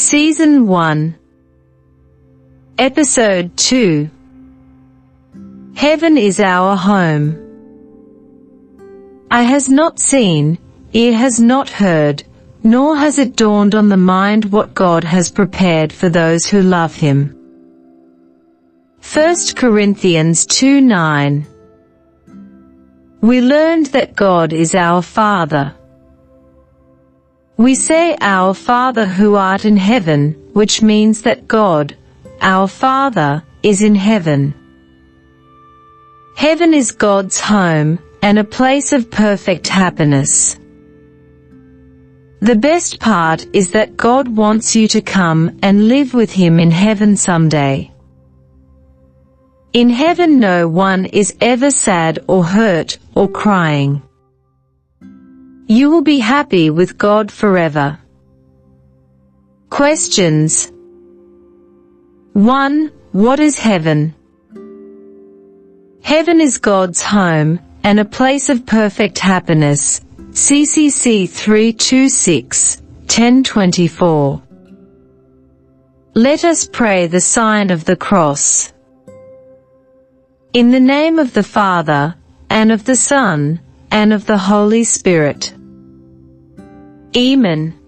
Season 1 Episode 2 Heaven is our home. Eye has not seen, ear has not heard, nor has it dawned on the mind what God has prepared for those who love Him. 1 Corinthians 2 9 We learned that God is our Father. We say Our Father who art in heaven, which means that God, our Father, is in heaven. Heaven is God's home, and a place of perfect happiness. The best part is that God wants you to come and live with Him in heaven someday. In heaven no one is ever sad or hurt or crying. You will be happy with God forever. Questions 1. What is heaven? Heaven is God's home, and a place of perfect happiness. CCC 326, 1024. Let us pray the sign of the cross. In the name of the Father, and of the Son, and of the Holy Spirit. Amen.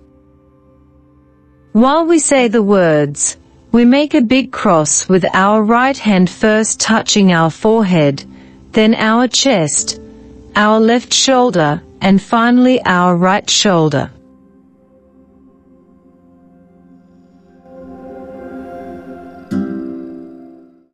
While we say the words, we make a big cross with our right hand first touching our forehead, then our chest, our left shoulder, and finally our right shoulder.